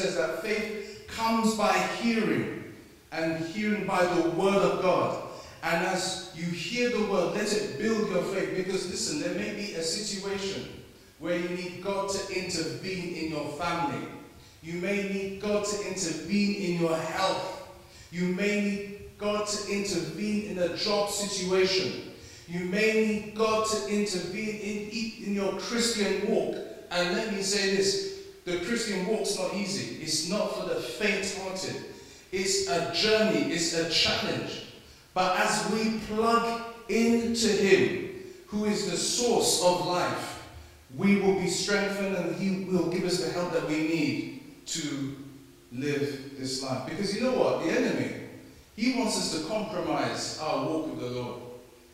says that faith comes by hearing, and hearing by the word of God. And as you hear the word, let it build your faith. Because listen, there may be a situation where you need God to intervene in your family. You may need God to intervene in your health. You may need God to intervene in a job situation. You may need God to intervene in, in your Christian walk. And let me say this the Christian walk's not easy, it's not for the faint hearted. It's a journey, it's a challenge. But as we plug into Him, who is the source of life, we will be strengthened and He will give us the help that we need to live this life. Because you know what? The enemy, he wants us to compromise our walk with the Lord.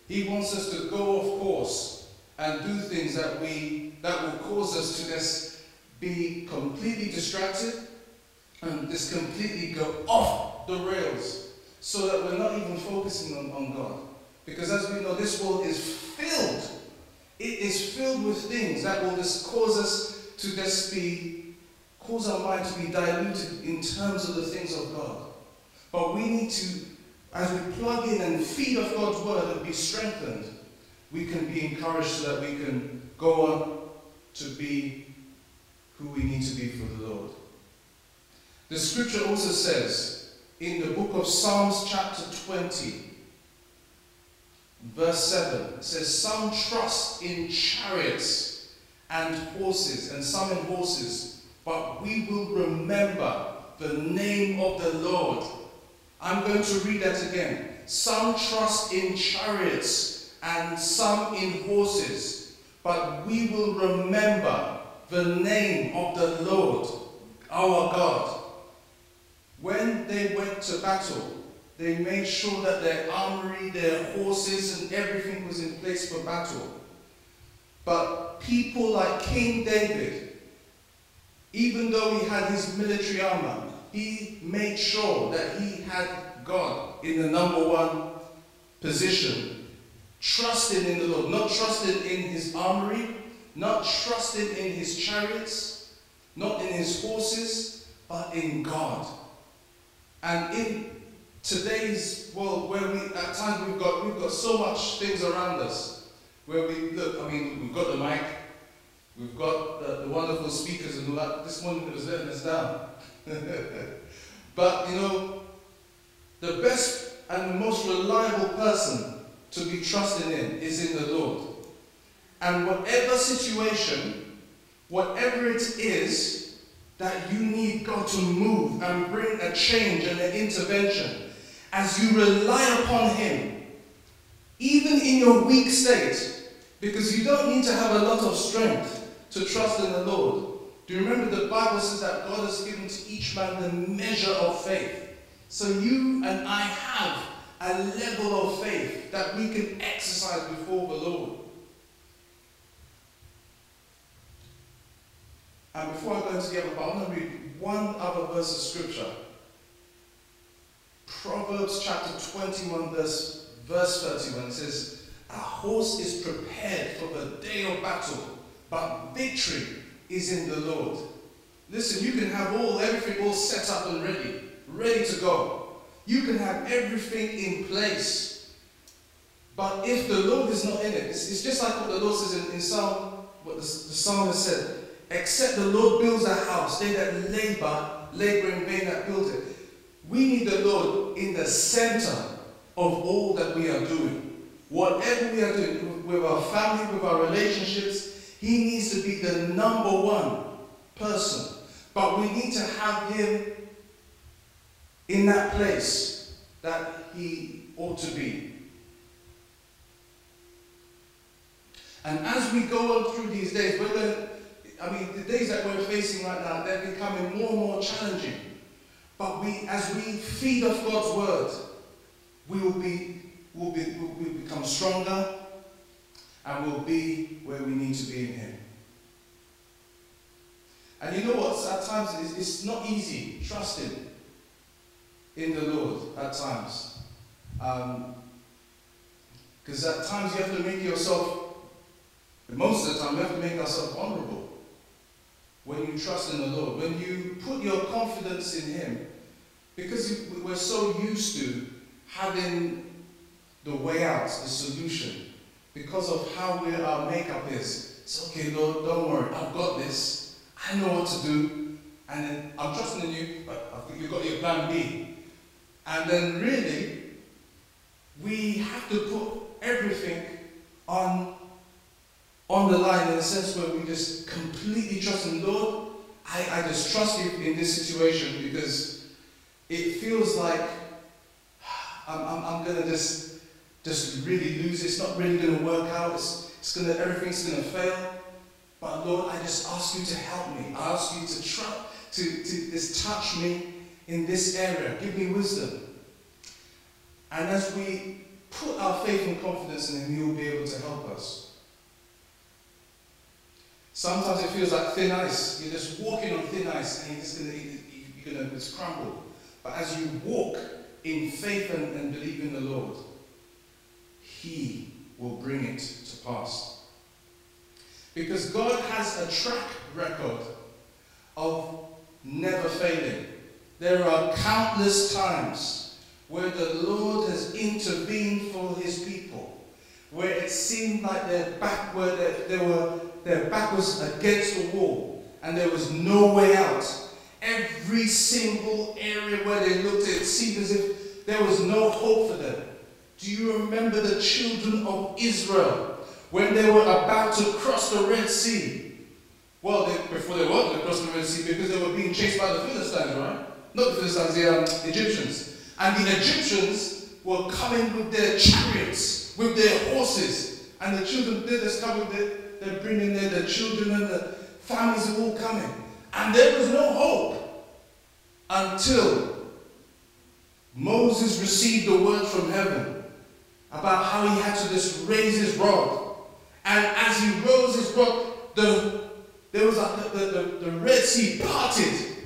He wants us to go off course and do things that we that will cause us to just be completely distracted and just completely go off the rails so that we're not even focusing on, on God. Because as we know, this world is filled. It is filled with things that will just cause us to just be, cause our mind to be diluted in terms of the things of God. But we need to, as we plug in and feed off God's word and be strengthened, we can be encouraged so that we can go on to be who we need to be for the Lord. The scripture also says in the book of Psalms, chapter 20, verse 7, it says, Some trust in chariots and horses, and some in horses, but we will remember the name of the Lord. I'm going to read that again. Some trust in chariots and some in horses, but we will remember the name of the Lord, our God. When they went to battle, they made sure that their armory, their horses, and everything was in place for battle. But people like King David, even though he had his military armor, he made sure that he had God in the number one position. Trusted in the Lord, not trusted in his armory, not trusting in his chariots, not in his horses, but in God. And in today's world where we at times we've got we've got so much things around us where we look, I mean, we've got the mic, we've got the, the wonderful speakers and all that. This morning it was letting us down. but you know, the best and the most reliable person to be trusted in is in the Lord. And whatever situation, whatever it is that you need God to move and bring a change and an intervention, as you rely upon Him, even in your weak state, because you don't need to have a lot of strength to trust in the Lord. Do you remember the Bible says that God has given to each man the measure of faith? So you and I have a level of faith that we can exercise before the Lord. And before I go into the other part, I want to read one other verse of scripture. Proverbs chapter 21, verse, verse 31. It says, A horse is prepared for the day of battle, but victory is in the Lord. Listen, you can have all everything all set up and ready, ready to go. You can have everything in place. But if the Lord is not in it, it's, it's just like what the Lord says in, in Psalm, what the, the psalmist said, except the Lord builds a house, they that labor, labor in vain that build it. We need the Lord in the center of all that we are doing. Whatever we are doing, with our family, with our relationships, he needs to be the number one person. But we need to have him in that place that he ought to be. And as we go on through these days, we're going to, I mean, the days that we're facing right now, they're becoming more and more challenging. But we, as we feed off God's word, we will be, will be, will become stronger, and we'll be where we need to be in Him. And you know what? At times it's, it's not easy trusting in the Lord at times. Because um, at times you have to make yourself, most of the time, we have to make ourselves vulnerable. When you trust in the Lord, when you put your confidence in Him, because we're so used to having the way out, the solution, because of how we, our makeup is. It's okay, Lord, don't worry, I've got this. I know what to do. And then I'm trusting in you, but you've got your plan B. And then really, we have to put everything on on the line in a sense where we just completely trust in Lord. I, I just trust you in this situation because it feels like I'm, I'm, I'm going to just, just really lose. It's not really going to work out. It's, it's gonna, everything's going to fail. But Lord, I just ask you to help me. I ask you to trust, to, to just touch me in this area. Give me wisdom. And as we put our faith and confidence in Him, He will be able to help us. Sometimes it feels like thin ice. You're just walking on thin ice and you're just gonna, you're gonna crumble. But as you walk in faith and, and believe in the Lord, He will bring it to pass. Because God has a track record of never failing. There are countless times where the Lord has intervened for his people, where it seemed like they're backward, they were their back was against the wall and there was no way out. Every single area where they looked, it seemed as if there was no hope for them. Do you remember the children of Israel when they were about to cross the Red Sea? Well, they, before they were to cross the Red Sea because they were being chased by the Philistines, right? Not the Philistines, the um, Egyptians. And the Egyptians were coming with their chariots, with their horses. And the children did this coming their they're bringing their, their children and the families are all coming. And there was no hope until Moses received the word from heaven about how he had to just raise his rod. And as he rose his rod, the, there was a, the, the, the Red Sea parted.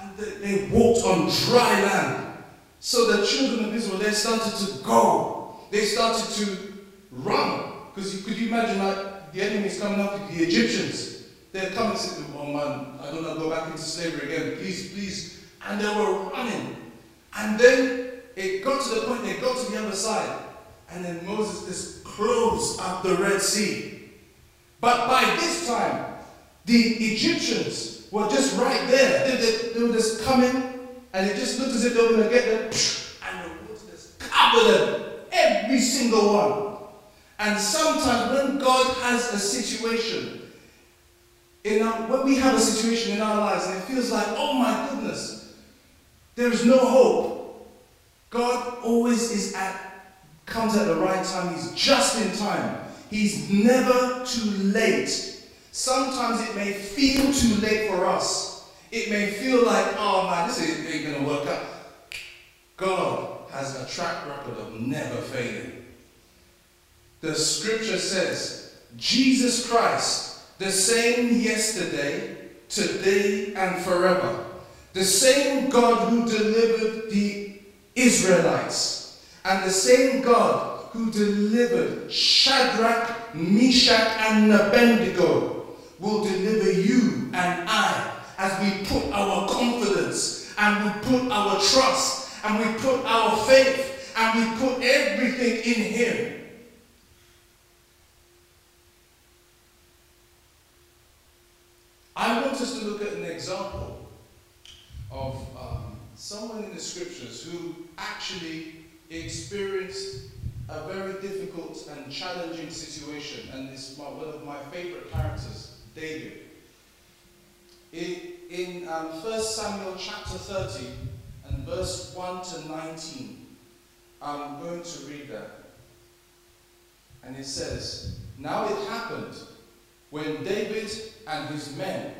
And they walked on dry land. So the children of Israel, they started to go. They started to run. Because could you imagine like the enemy is coming up, with the Egyptians, they're coming saying, oh man, I don't want to go back into slavery again, please, please. And they were running. And then it got to the point, they got to the other side. And then Moses just closed up the Red Sea. But by this time, the Egyptians were just right there. They, they, they were just coming, and it just looked as if they were going to get them, and the water just covered them. Every single one. And sometimes when God has a situation, in our, when we have a situation in our lives and it feels like, oh my goodness, there is no hope, God always is at, comes at the right time. He's just in time. He's never too late. Sometimes it may feel too late for us. It may feel like, oh man, this ain't going to work out. God has a track record of never failing. The scripture says, Jesus Christ, the same yesterday, today, and forever. The same God who delivered the Israelites, and the same God who delivered Shadrach, Meshach, and Abednego will deliver you and I as we put our confidence and we put our trust and we put our faith and we put everything in Him. I want us to look at an example of um, someone in the who actually experienced a very difficult and challenging situation, and is one of my favorite characters, David. In, in um, 1 Samuel chapter 30 and verse 1 to 19, I'm going to read that. And it says, Now it happened when David and his men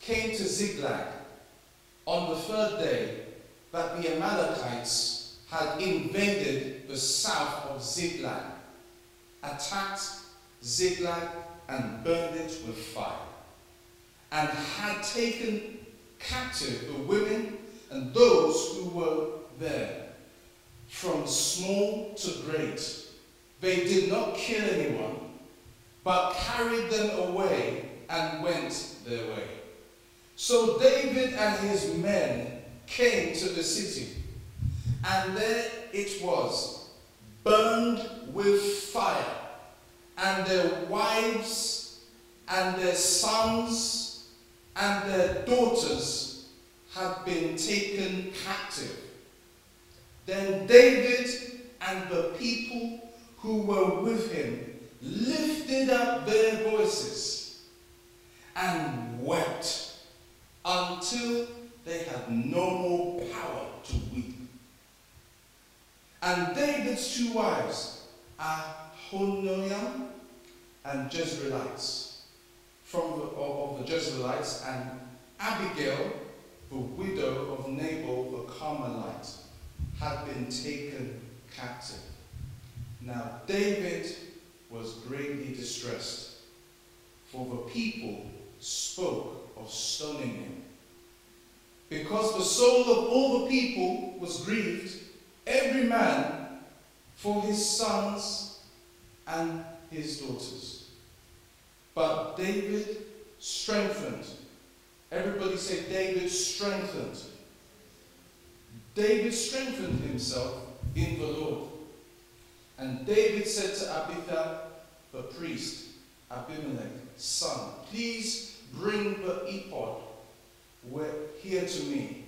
came to Ziklag on the third day that the Amalekites had invaded the south of Ziklag, attacked Ziklag and burned it with fire, and had taken captive the women and those who were there, from small to great. They did not kill anyone, but carried them away and went their way. So David and his men came to the city, and there it was, burned with fire, and their wives and their sons and their daughters had been taken captive. Then David and the people who were with him lifted up their voices and wept until they had no more power to weep. And David's two wives, are Ahinoam and Jezreelites, from the, of, of the Jezreelites, and Abigail, the widow of Nabal the Carmelite, had been taken captive. Now David was greatly distressed, for the people spoke of stoning him. Because the soul of all the people was grieved, every man for his sons and his daughters. But David strengthened. Everybody say, David strengthened. David strengthened himself in the Lord. And David said to Abitha, the priest, Abimelech, son, please bring the ephod here to me.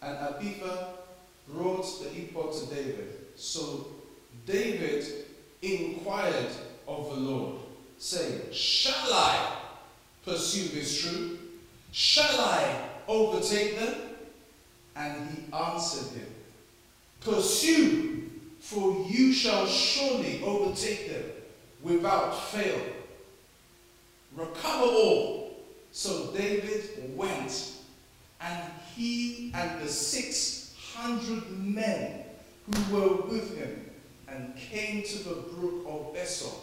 And Abitha brought the ephod to David. So David inquired of the Lord, saying, Shall I pursue this troop? Shall I overtake them? And he answered him, Pursue, for you shall surely overtake them without fail. Recover all. So David went, and he and the six hundred men who were with him and came to the brook of Besor,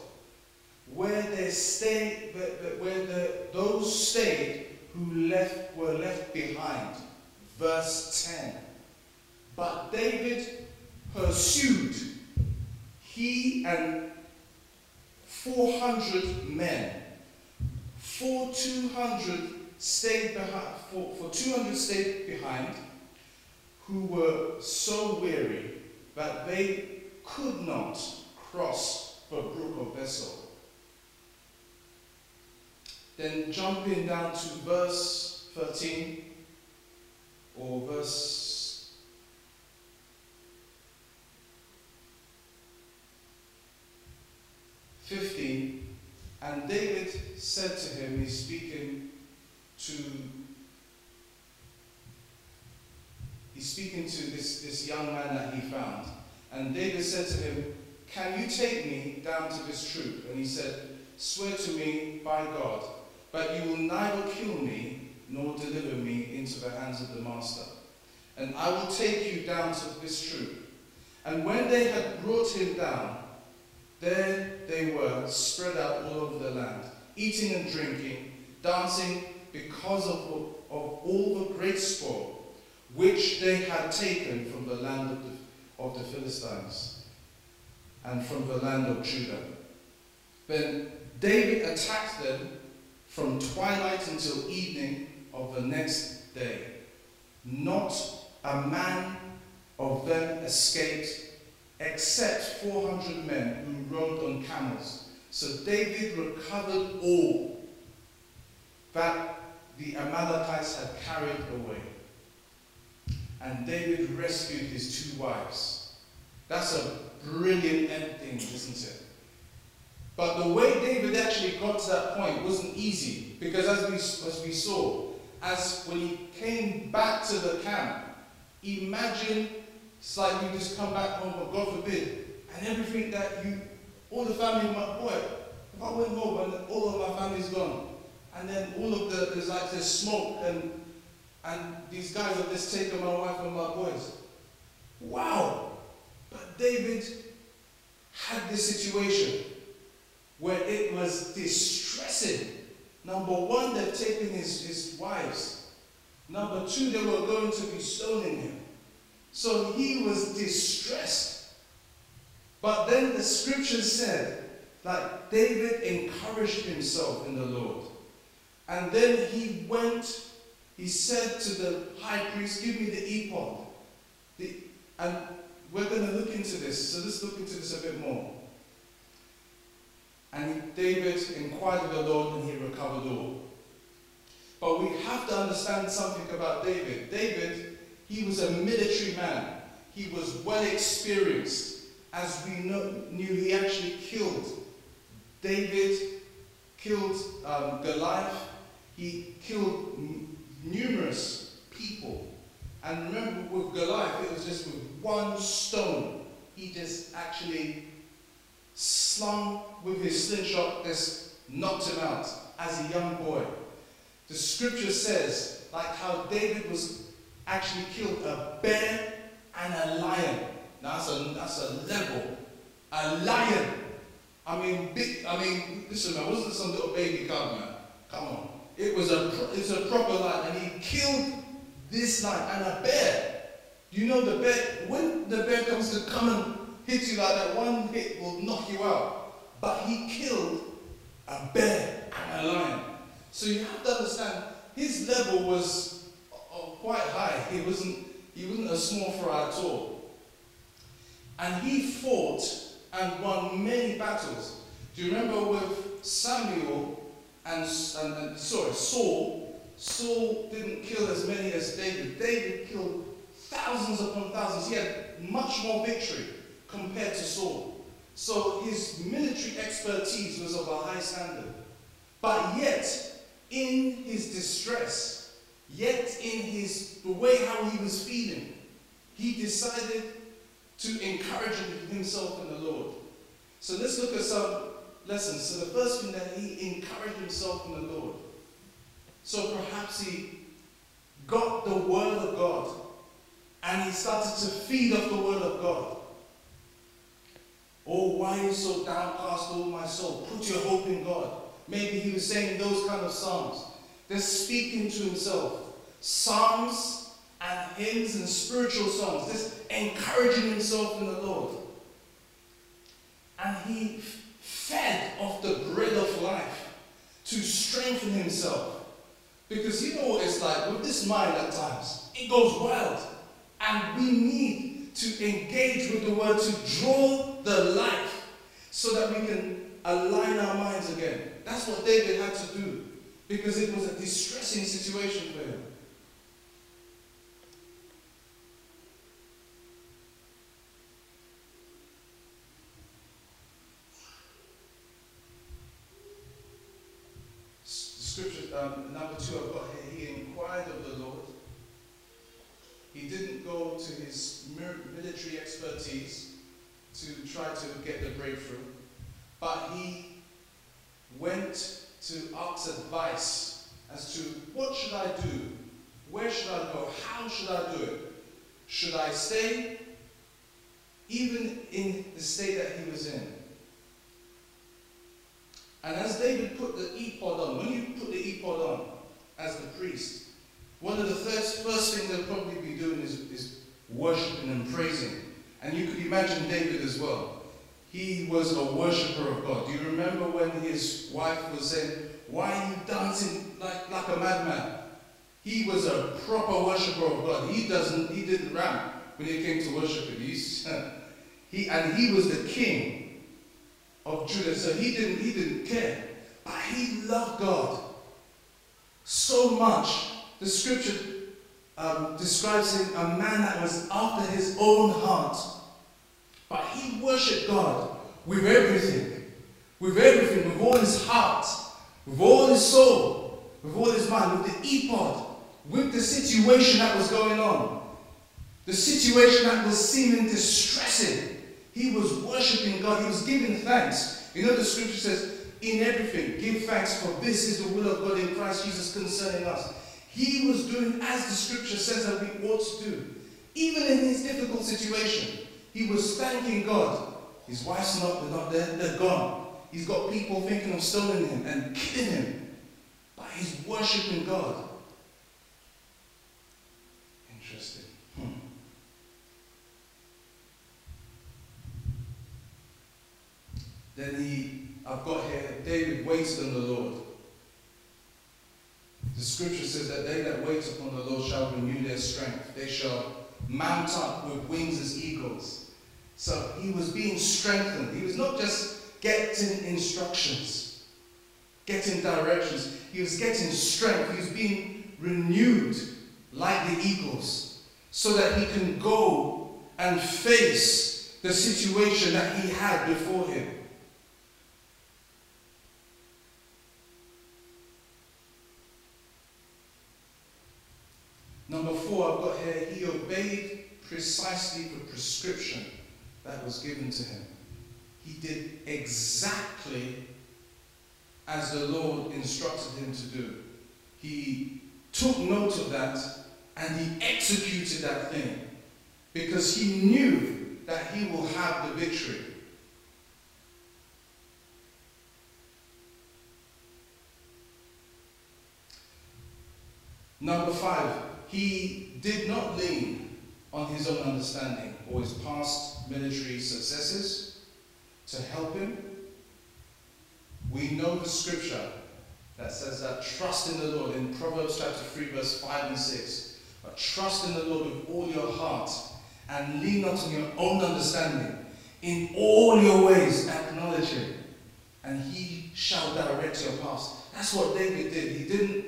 where they stayed, where the, those stayed who left were left behind. Verse 10. But David pursued, he and 400 men. For 200 stayed behind, for, for 200 stayed behind, who were so weary that they could not cross the brook of Besor. Then jumping down to verse 13 or verse 15, and David said to him, he's speaking to he's speaking to this, this young man that he found. And David said to him, Can you take me down to this troop? And he said, Swear to me by God, but you will neither kill me nor deliver me into the hands of the master. And I will take you down to this troop. And when they had brought him down, there they were spread out all over the land, eating and drinking, dancing because of, of all the great spoil which they had taken from the land of the of the Philistines and from the land of Judah. Then David attacked them from twilight until evening of the next day. Not a man of them escaped except 400 men who rode on camels. So David recovered all that the Amalekites had carried away and David rescued his two wives. That's a brilliant ending, isn't it? But the way David actually got to that point wasn't easy because as we, as we saw, as when he came back to the camp, imagine it's like you just come back home, but God forbid, and everything that you, all the family, my boy, if I went home and all of my family's gone, and then all of the, there's like there's smoke and and these guys have just taken my wife and my boys. Wow! But David had this situation where it was distressing. Number one, they've taken his, his wives. Number two, they were going to be stoning him. So he was distressed. But then the scripture said that David encouraged himself in the Lord. And then he went, he said to the high priest, Give me the ephod. The, and we're going to look into this. So let's look into this a bit more. And David inquired of the Lord and he recovered all. But we have to understand something about David. David, he was a military man. He was well experienced. As we know, knew, he actually killed. David killed um, Goliath. He killed numerous people. And remember, with Goliath, it was just with one stone. He just actually slung with his slingshot, just knocked him out as a young boy. The scripture says, like how David was actually killed a bear and a lion. Now that's a that's a level. A lion. I mean, big. I mean, listen, man. Wasn't some little baby cub, man? Come on. It was a it's a proper lion, and he killed this lion and a bear. Do you know the bear. When the bear comes to come and hit you like that, one hit will knock you out. But he killed a bear and a lion. So you have to understand, his level was uh, quite high. He wasn't, he wasn't a small fry at all. And he fought and won many battles. Do you remember with Samuel and, and, and sorry, Saul? Saul didn't kill as many as David. David killed thousands upon thousands. He had much more victory compared to Saul. So his military expertise was of a high standard. But yet, in his distress, yet in his the way how he was feeling, he decided to encourage himself in the Lord. So let's look at some lessons. So the first thing that he encouraged himself in the Lord. So perhaps he got the word of God and he started to feed off the word of God. Oh, why are you so downcast, oh my soul? Put your hope in God. Maybe he was saying those kind of psalms. They're speaking to himself. Psalms and hymns and spiritual songs. Just encouraging himself in the Lord. And he fed off the bread of life to strengthen himself. Because you know what it's like with this mind at times. It goes wild. And we need to engage with the word to draw the life so that we can align our minds again. That's what David had to do because it was a distressing situation for him. Scripture um, number two I've got here. He inquired of the Lord. He didn't go to his military expertise to try to get the breakthrough, but he went to ask advice as to what should I do? Where should I go? How should I do it? Should I stay? Even in the state that he was in. And as David put the ephod on, when you put the ephod on as the priest, one of the first, first things they'll probably be doing is, is worshiping and praising. And you could imagine David as well. He was a worshipper of God. Do you remember when his wife was saying, Why are you dancing like, like a madman? He was a proper worshiper of God. He doesn't he didn't run when he came to worship He's, he and he was the king of Judah. So he didn't he didn't care. But he loved God so much. The scripture um, describes him a man that was after his own heart. But he worshiped God with everything, with everything, with all his heart, with all his soul, with all his mind, with the ephod, with the situation that was going on, the situation that was seeming distressing. He was worshiping God, he was giving thanks. You know, the scripture says, in everything, give thanks, for this is the will of God in Christ Jesus concerning us. He was doing as the scripture says that we ought to do, even in his difficult situation. He was thanking God. His wife's not, they're not there, they're gone. He's got people thinking of stoning him and killing him. But he's worshipping God. Then he, I've got here, David waits on the Lord. The scripture says that they that wait upon the Lord shall renew their strength. They shall mount up with wings as eagles. So he was being strengthened. He was not just getting instructions, getting directions. He was getting strength. He was being renewed like the eagles so that he can go and face the situation that he had before him. Number four, I've got here, he obeyed precisely the prescription that was given to him. He did exactly as the Lord instructed him to do. He took note of that and he executed that thing because he knew that he will have the victory. Number five, he did not lean on his own understanding or his past military successes to help him. We know the scripture that says that trust in the Lord in Proverbs chapter 3, verse 5 and 6. But trust in the Lord with all your heart and lean not on your own understanding. In all your ways acknowledge him, and he shall direct your paths. That's what David did. He didn't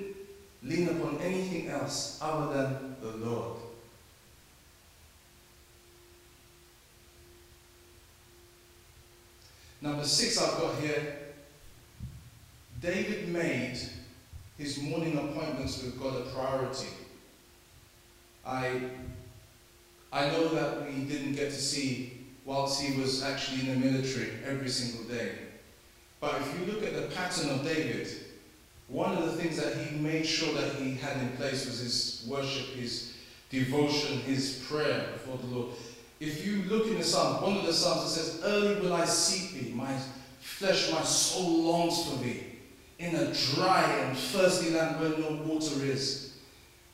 lean upon anything else other than the Lord. Number six, I've got here David made his morning appointments with God a priority. I, I know that we didn't get to see whilst he was actually in the military every single day. But if you look at the pattern of David, one of the things that he made sure that he had in place was his worship, his devotion, his prayer before the Lord. If you look in the Psalm, one of the Psalms it says, Early will I seek thee, my flesh, my soul longs for thee, in a dry and thirsty land where no water is.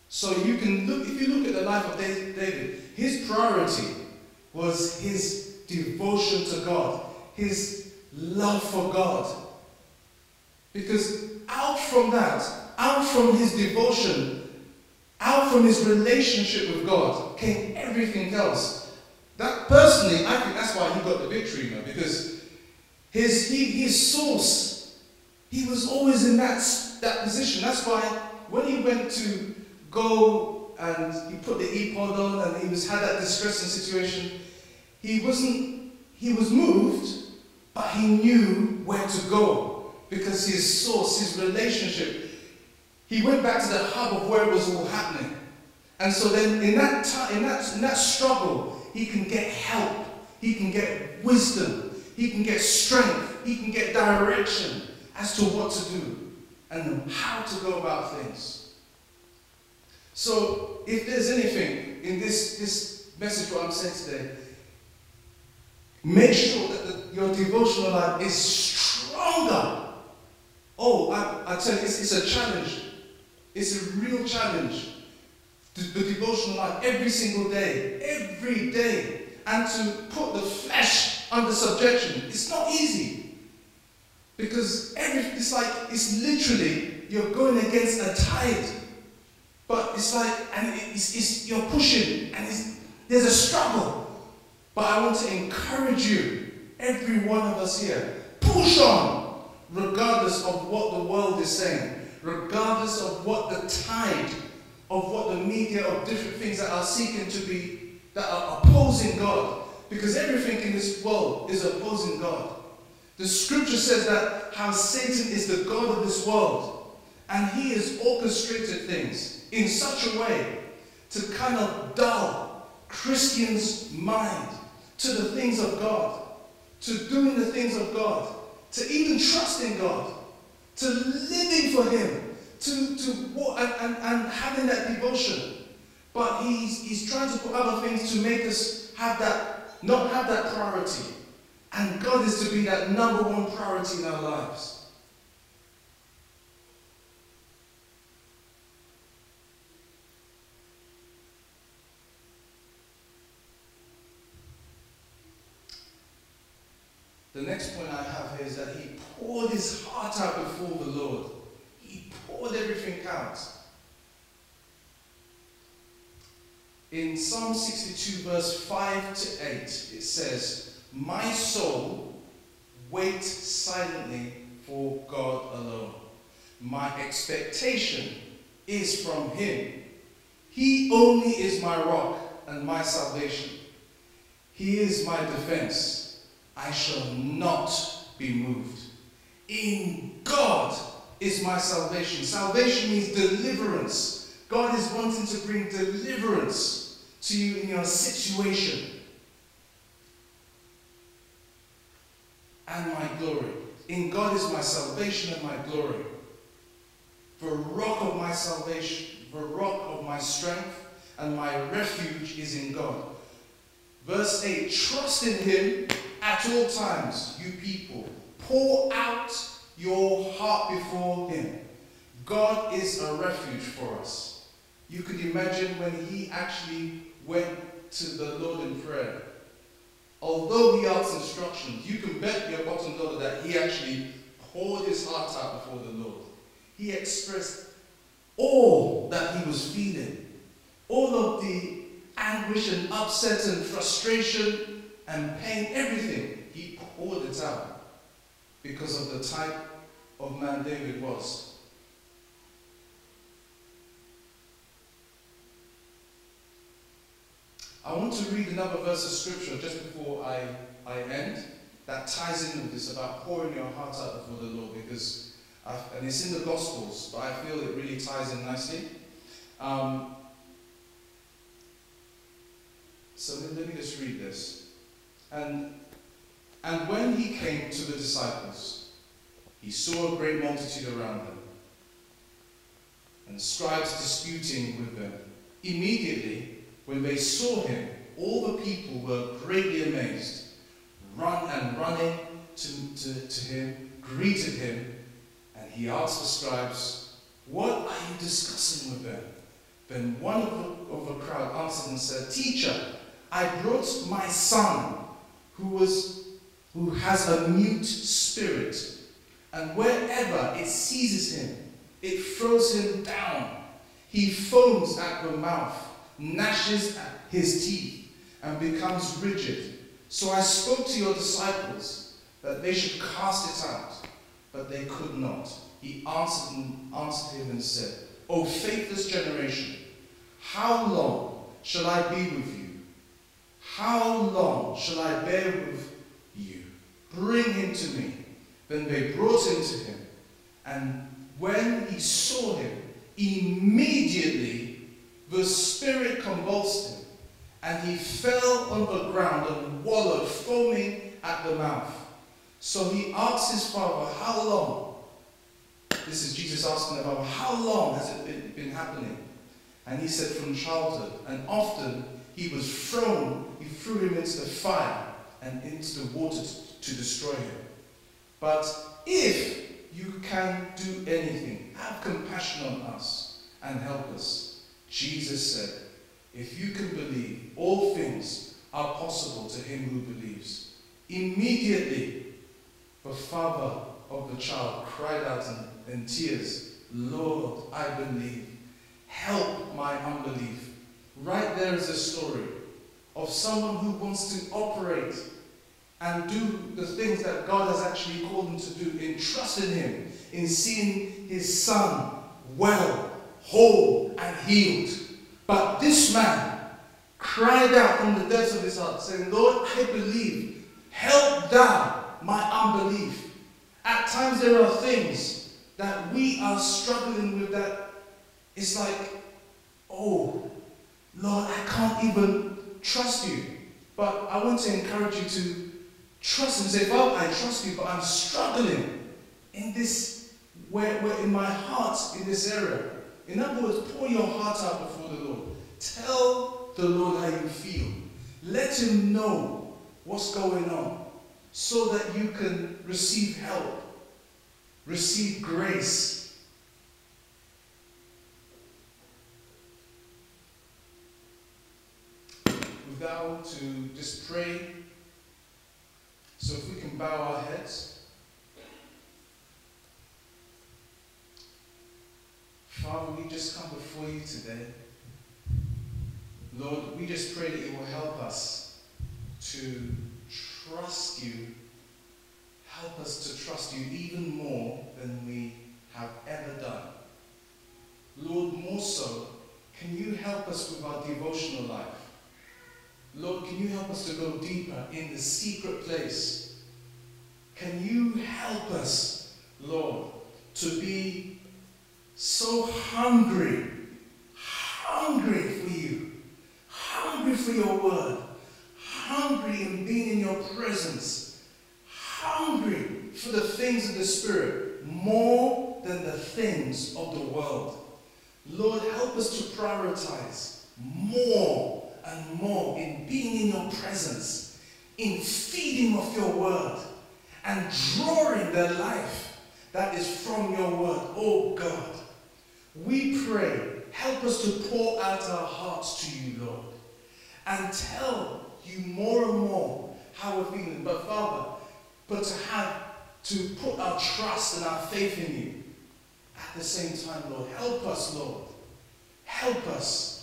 So you can look, if you look at the life of David, his priority was his devotion to God, his love for God. Because out from that, out from his devotion, out from his relationship with God, came everything else. That personally, I think that's why he got the victory, know, because his, he, his source, he was always in that, that position. That's why when he went to go and he put the ephod on and he was had that distressing situation, he wasn't, he was moved, but he knew where to go because his source, his relationship, he went back to the hub of where it was all happening. And so then in that time, in that, in that struggle, he can get help. He can get wisdom. He can get strength. He can get direction as to what to do and how to go about things. So, if there's anything in this, this message, what I'm saying today, make sure that the, your devotional life is stronger. Oh, I, I tell you, it's, it's a challenge. It's a real challenge the, devotional life every single day, every day, and to put the flesh under subjection. It's not easy. Because every, it's like, it's literally, you're going against a tide. But it's like, and it's, it's, you're pushing, and there's a struggle. But I want to encourage you, every one of us here, push on, regardless of what the world is saying, regardless of what the tide of what the media of different things that are seeking to be, that are opposing God. Because everything in this world is opposing God. The scripture says that how Satan is the God of this world. And he has orchestrated things in such a way to kind of dull Christians' mind to the things of God, to doing the things of God, to even trusting God, to living for Him, to, to and, and, and having that devotion. But he's, he's trying to put other things to make us have that, not have that priority. And God is to be that number one priority in our lives. The next point I have here is that he poured his heart out before the Lord poured everything out. In Psalm 62, verse 5 to 8, it says, My soul waits silently for God alone. My expectation is from Him. He only is my rock and my salvation. He is my defense. I shall not be moved. In God is my salvation. Salvation means deliverance. God is wanting to bring deliverance to you in your situation. And my glory. In God is my salvation and my glory. The rock of my salvation, the rock of my strength, and my refuge is in God. Verse 8 Trust in Him at all times, you people. Pour out your heart before Him. God is a refuge for us. You could imagine when He actually went to the Lord in prayer. Although He asked instructions, you can bet your bottom dollar that He actually poured His heart out before the Lord. He expressed all that He was feeling, all of the anguish and upset and frustration and pain, everything. He poured it out because of the type of man David was. I want to read another verse of scripture just before I, I end that ties in with this about pouring your heart out before the Lord because, I've, and it's in the Gospels, but I feel it really ties in nicely. Um, so let me just read this. And, and when he came to the disciples, he saw a great multitude around them, and scribes disputing with them. Immediately, when they saw him, all the people were greatly amazed, run and running to, to, to him, greeted him, and he asked the scribes, What are you discussing with them? Then one of the, of the crowd answered and said, Teacher, I brought my son who was who has a mute spirit, and wherever it seizes him, it throws him down. He foams at the mouth, gnashes at his teeth, and becomes rigid. So I spoke to your disciples that they should cast it out, but they could not. He answered, and answered him and said, O faithless generation, how long shall I be with you? How long shall I bear with you? Bring him to me. Then they brought him to him. And when he saw him, immediately the Spirit convulsed him, and he fell on the ground and wallowed, foaming at the mouth. So he asked his father, How long? This is Jesus asking the father, How long has it been, been happening? And he said, From childhood. And often he was thrown, he threw him into the fire and into the water to, to destroy him. But if you can do anything, have compassion on us and help us. Jesus said, If you can believe, all things are possible to him who believes. Immediately, the father of the child cried out in, in tears, Lord, I believe. Help my unbelief. Right there is a story of someone who wants to operate and do the things that God has actually called him to do, in trusting him, in seeing his son well, whole, and healed. But this man cried out from the depths of his heart, saying, Lord, I believe. Help thou my unbelief. At times there are things that we are struggling with that it's like, oh, Lord, I can't even trust you. But I want to encourage you to trust and say, Father, I trust you, but I'm struggling in this, where, where in my heart, in this area. In other words, pour your heart out before the Lord. Tell the Lord how you feel. Let him know what's going on so that you can receive help, receive grace. Going to just pray. So if we can bow our heads. Father, we just come before you today. Lord, we just pray that you will help us to trust you. Help us to trust you even more than we have ever done. Lord, more so, can you help us with our devotional life? Lord, can you help us to go deeper in the secret place? Can you help us, Lord, to be so hungry, hungry for you, hungry for your word, hungry in being in your presence, hungry for the things of the Spirit more than the things of the world. Lord, help us to prioritize more and more in being in your presence, in feeding off your word, and drawing the life that is from your word. Oh God, we pray, help us to pour out our hearts to you, Lord, and tell you more and more how we're feeling. But Father, but to have to put our trust and our faith in you at the same time, Lord. Help us, Lord. Help us.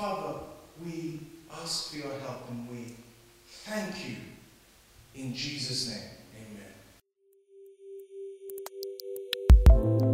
Father, we ask for your help and we thank you in Jesus' name. Amen.